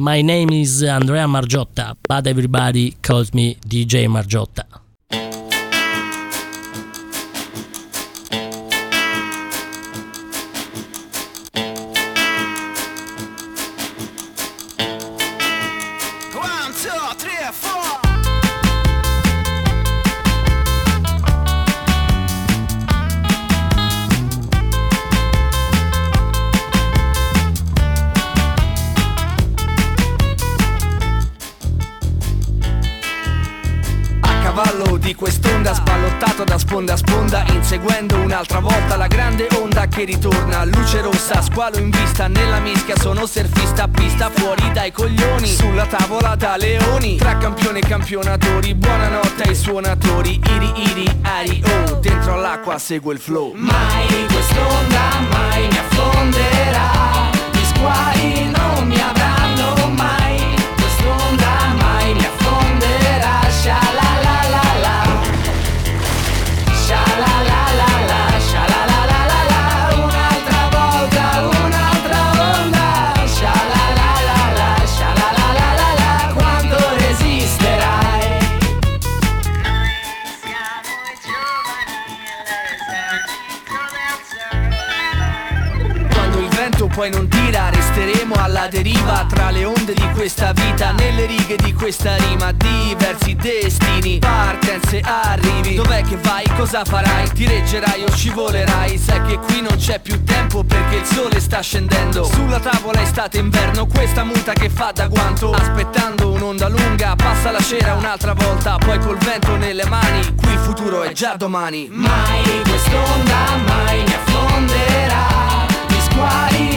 My name is Andrea Margiotta, but everybody calls me DJ Margiotta. Tra campione e campionatori. Buonanotte ai suonatori. Iri iri ari oh. Dentro all'acqua segue il flow. Mai quest'onda mai mi affonderà. Gli squali non mi avranno deriva tra le onde di questa vita Nelle righe di questa rima Diversi destini, partenze, arrivi. Dov'è che vai, cosa farai? Ti reggerai o scivolerai Sai che qui non c'è più tempo perché il sole sta scendendo. Sulla tavola estate inverno Questa muta che fa da guanto. Aspettando un'onda lunga Passa la cera un'altra volta Poi col vento nelle mani. Qui il futuro è già domani. Mai quest'onda mai mi affonderà. Quali non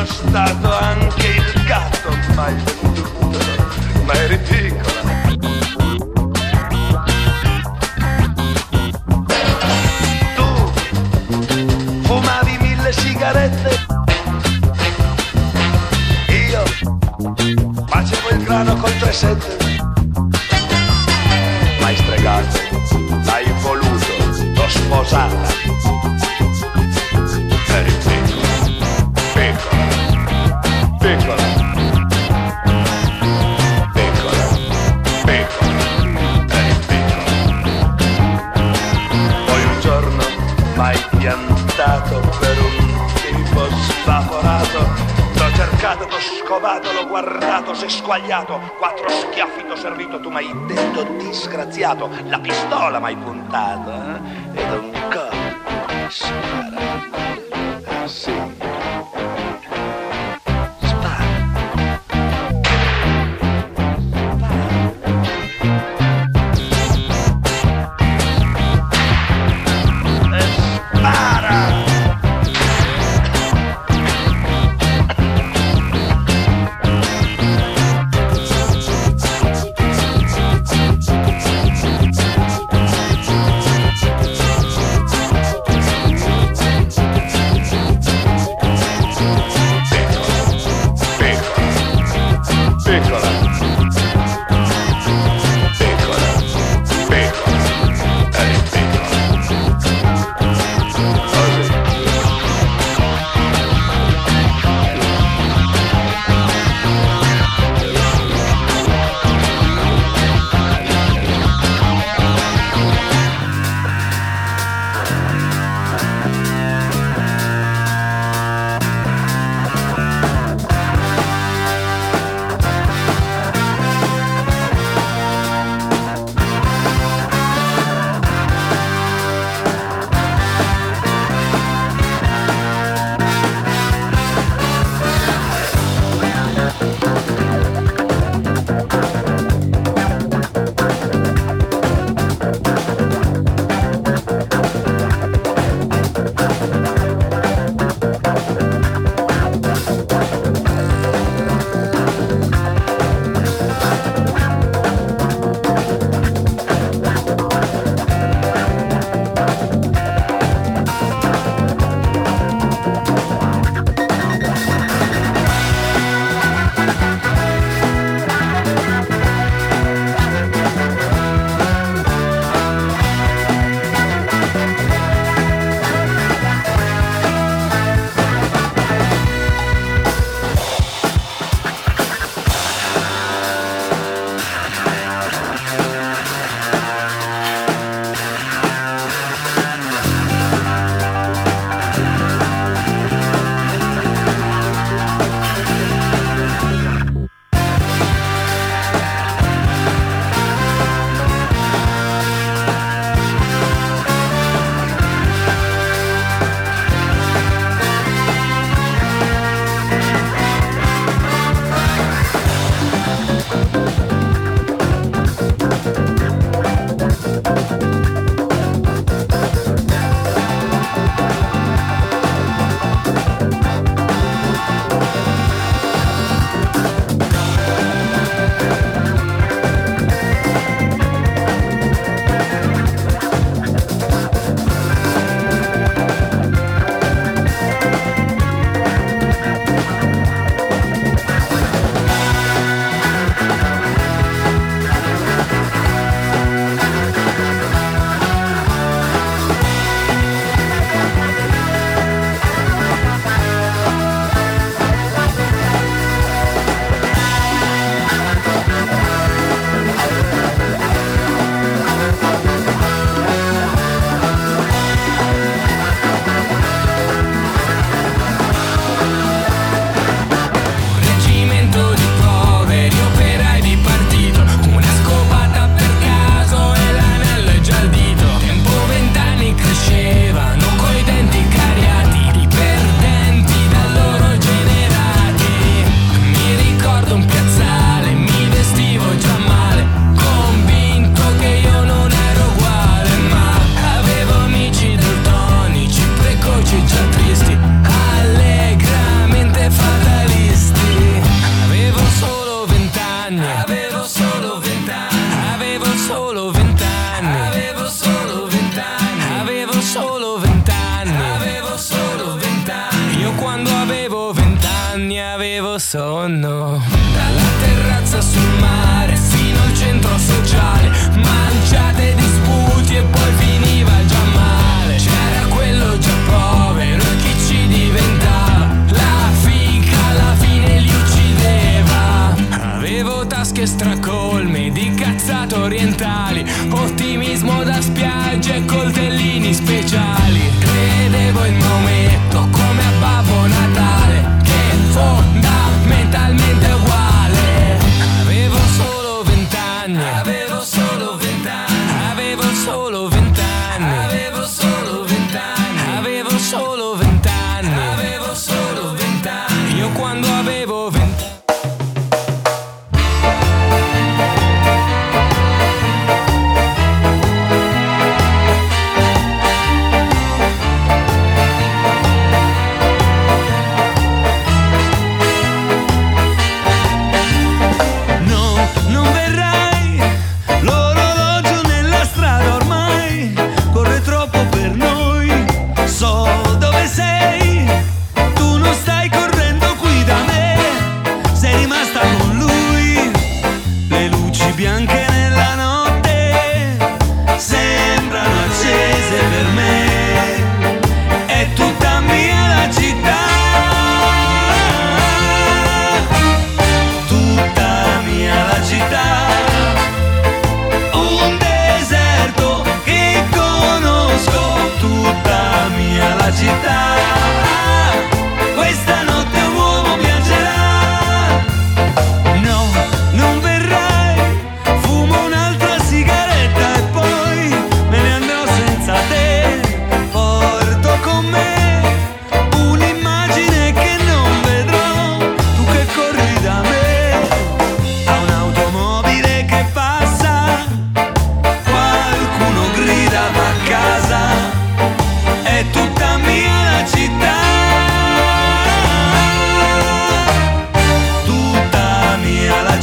afastado. squagliato, quattro schiaffi t'ho servito, tu m'hai detto disgraziato, la pistola m'hai puntata. Eh?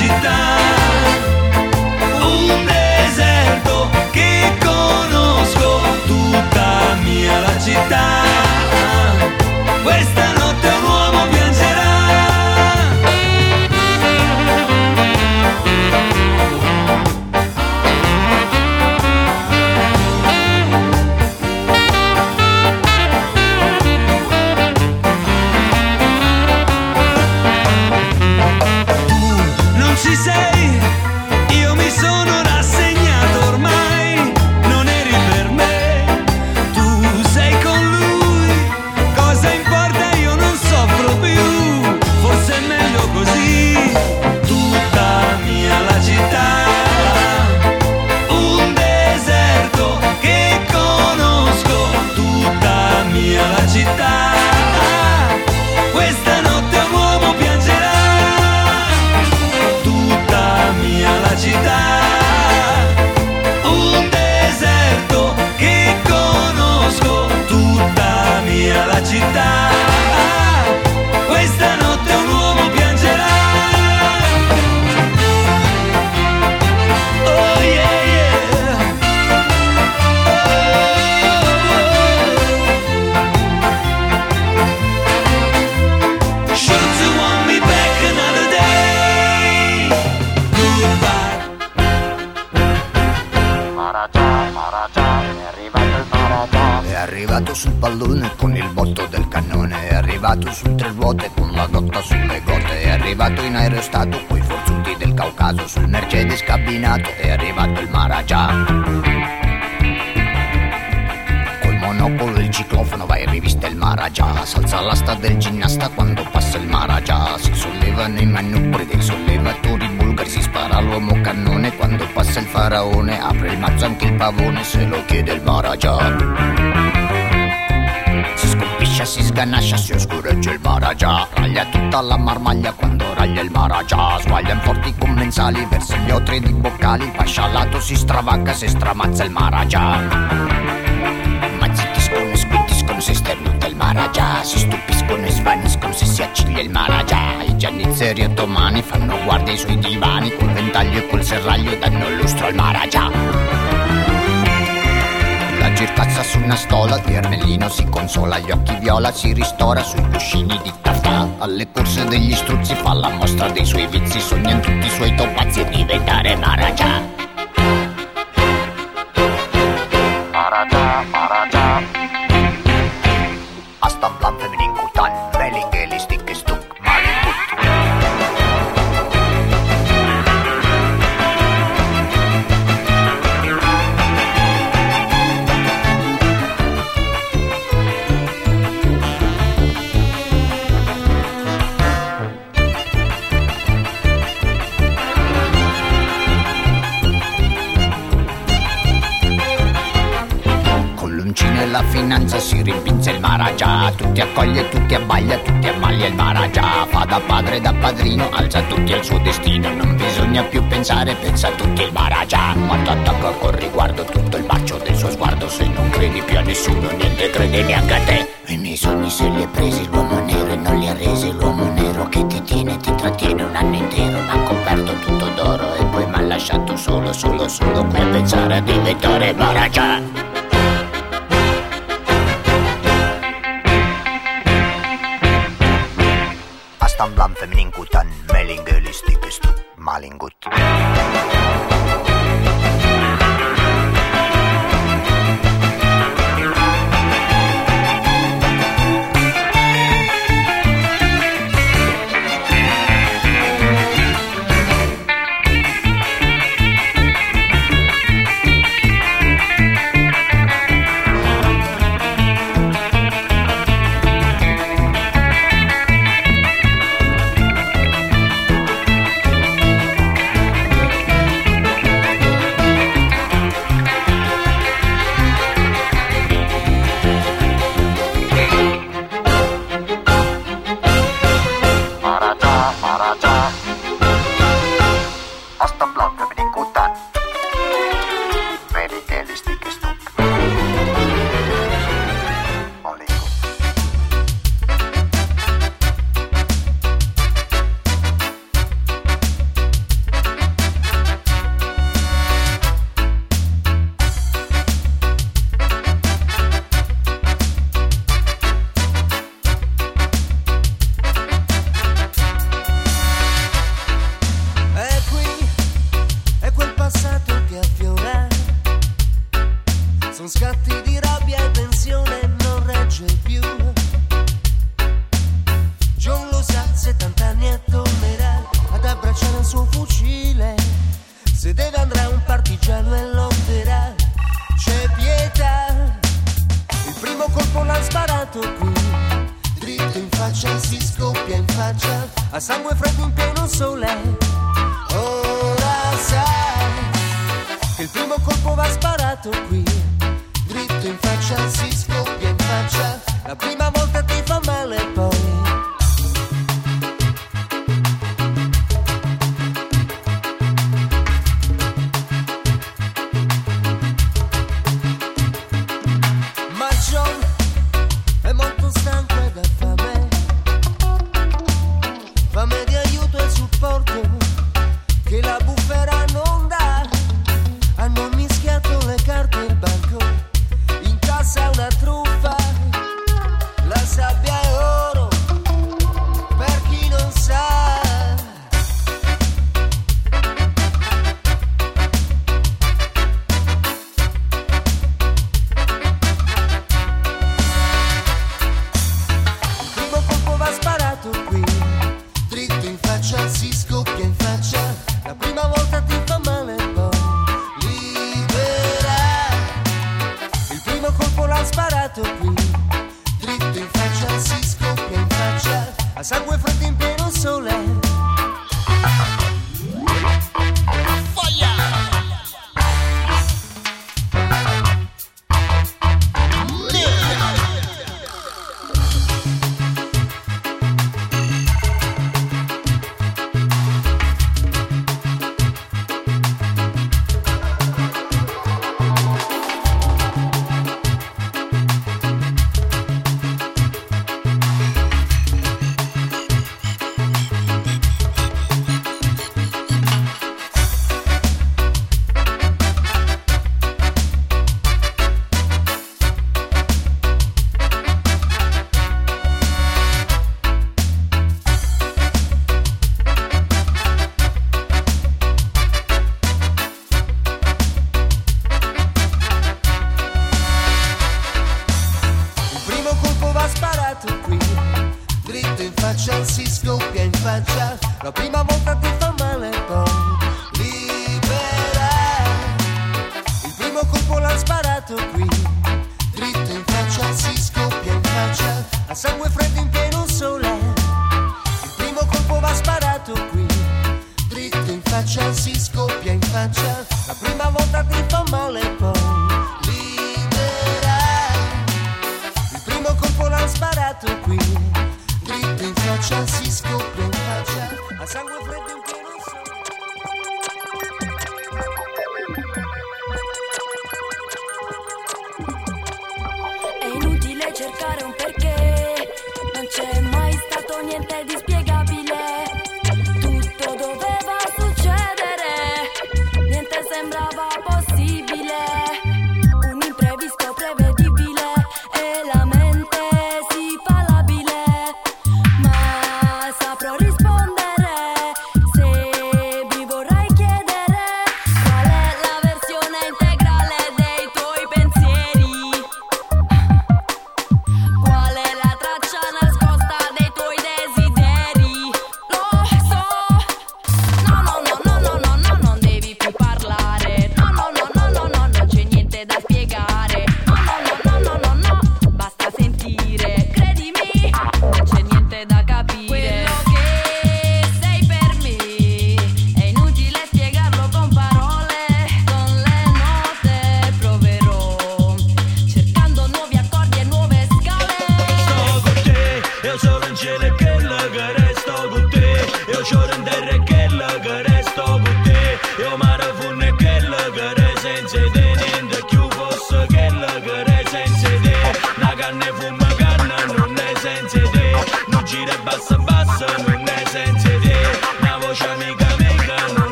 Mia la arrivato sul pallone con il botto del cannone, è arrivato su tre ruote con la gotta sulle gote, è arrivato in aerostato coi forzuti del Caucaso, sul Mercedes cabinato, è arrivato il Maragia. Col monocolo e il ciclofono vai in rivista il Maragia, s'alza l'asta del ginnasta quando passa il Maragia, si sollevano i manubri dei sollevatori bulgari, si spara l'uomo cannone quando passa il faraone, apre il mazzo anche il pavone se lo chiede il Maragia. Scompiscia, si sganascia, si oscureggia il Maragia Raglia tutta la marmaglia quando raglia il Maragia Sguaglia in forti commensali verso gli otri di boccali. Il pascialato si stravacca se stramazza il Maragia Ma zittiscono e squittiscono se sternuta il Maragia Si stupiscono e svaniscono se si acciglia il Maragia I giannizzeri ottomani fanno guardia ai suoi divani. Col ventaglio e col serraglio danno lustro al Maragia la gircazza su una stola, di Ermellino si consola, gli occhi viola si ristora sui cuscini di Maragà Alle corse degli struzzi fa la mostra dei suoi vizi Sogna tutti i suoi topazzi e diventare Maragà tutti accoglie, tutti abbaglia, tutti ammaglia il Maragia Fa da padre, da padrino, alza tutti al suo destino Non bisogna più pensare, pensa a tutti il Maragia Quanto attacca con riguardo tutto il marcio del suo sguardo Se non credi più a nessuno, niente crede neanche a te. I miei sogni se li ha presi l'uomo nero e non li ha resi L'uomo nero che ti tiene, ti trattiene un anno intero M'ha coperto tutto d'oro e poi m'ha lasciato solo, solo, solo Qui a pensare a diventare Maragia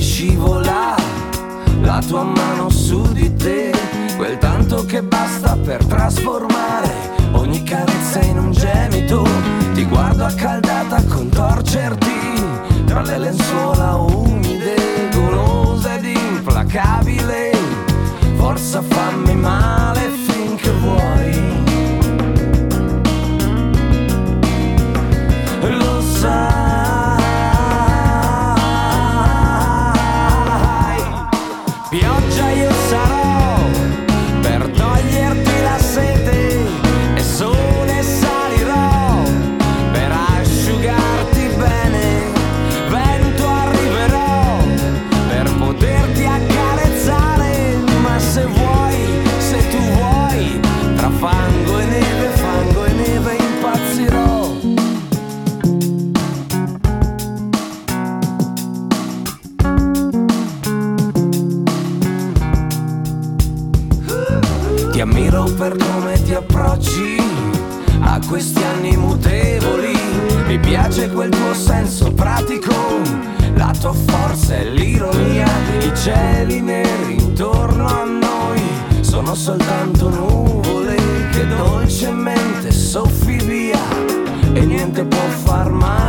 scivola la tua mano su di te, quel tanto che basta per trasformare ogni carezza in un gemito. Ti guardo accaldata contorcerti tra le lenzuola umide, golosa ed implacabile. Forza fammi male finché vuoi. segue il tuo senso pratico, la tua forza e l'ironia, i cieli neri intorno a noi sono soltanto nuvole che dolcemente soffi via e niente può far male.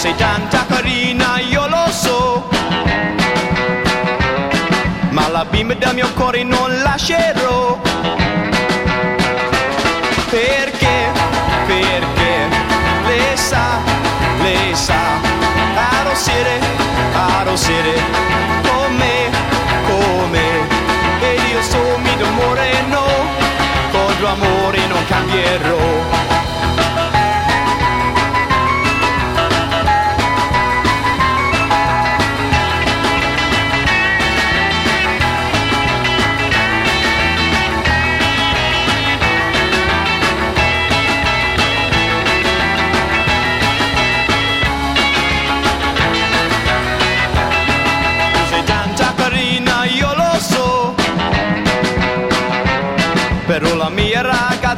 sei tanta carina, io lo so. Ma la bimba del mio cuore non lascerò. Perché? Perché? le sa, le sa, I don't see it,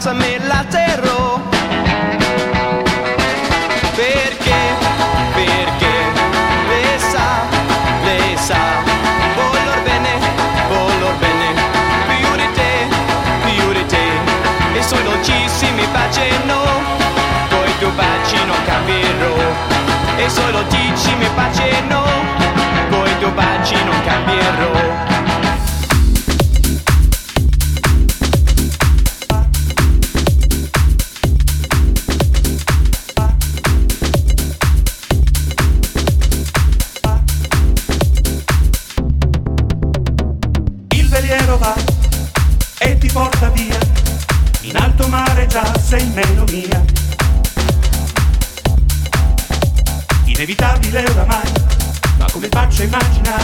faccia me la terrò. Perché, perché, le sa, le sa, volor bene, volor bene, più di te, più di te, e suoi dolcissimi bacino, Poi tu baci non cambierò, e solo dici mi bacino, Poi tu baci non cambierò. imaginar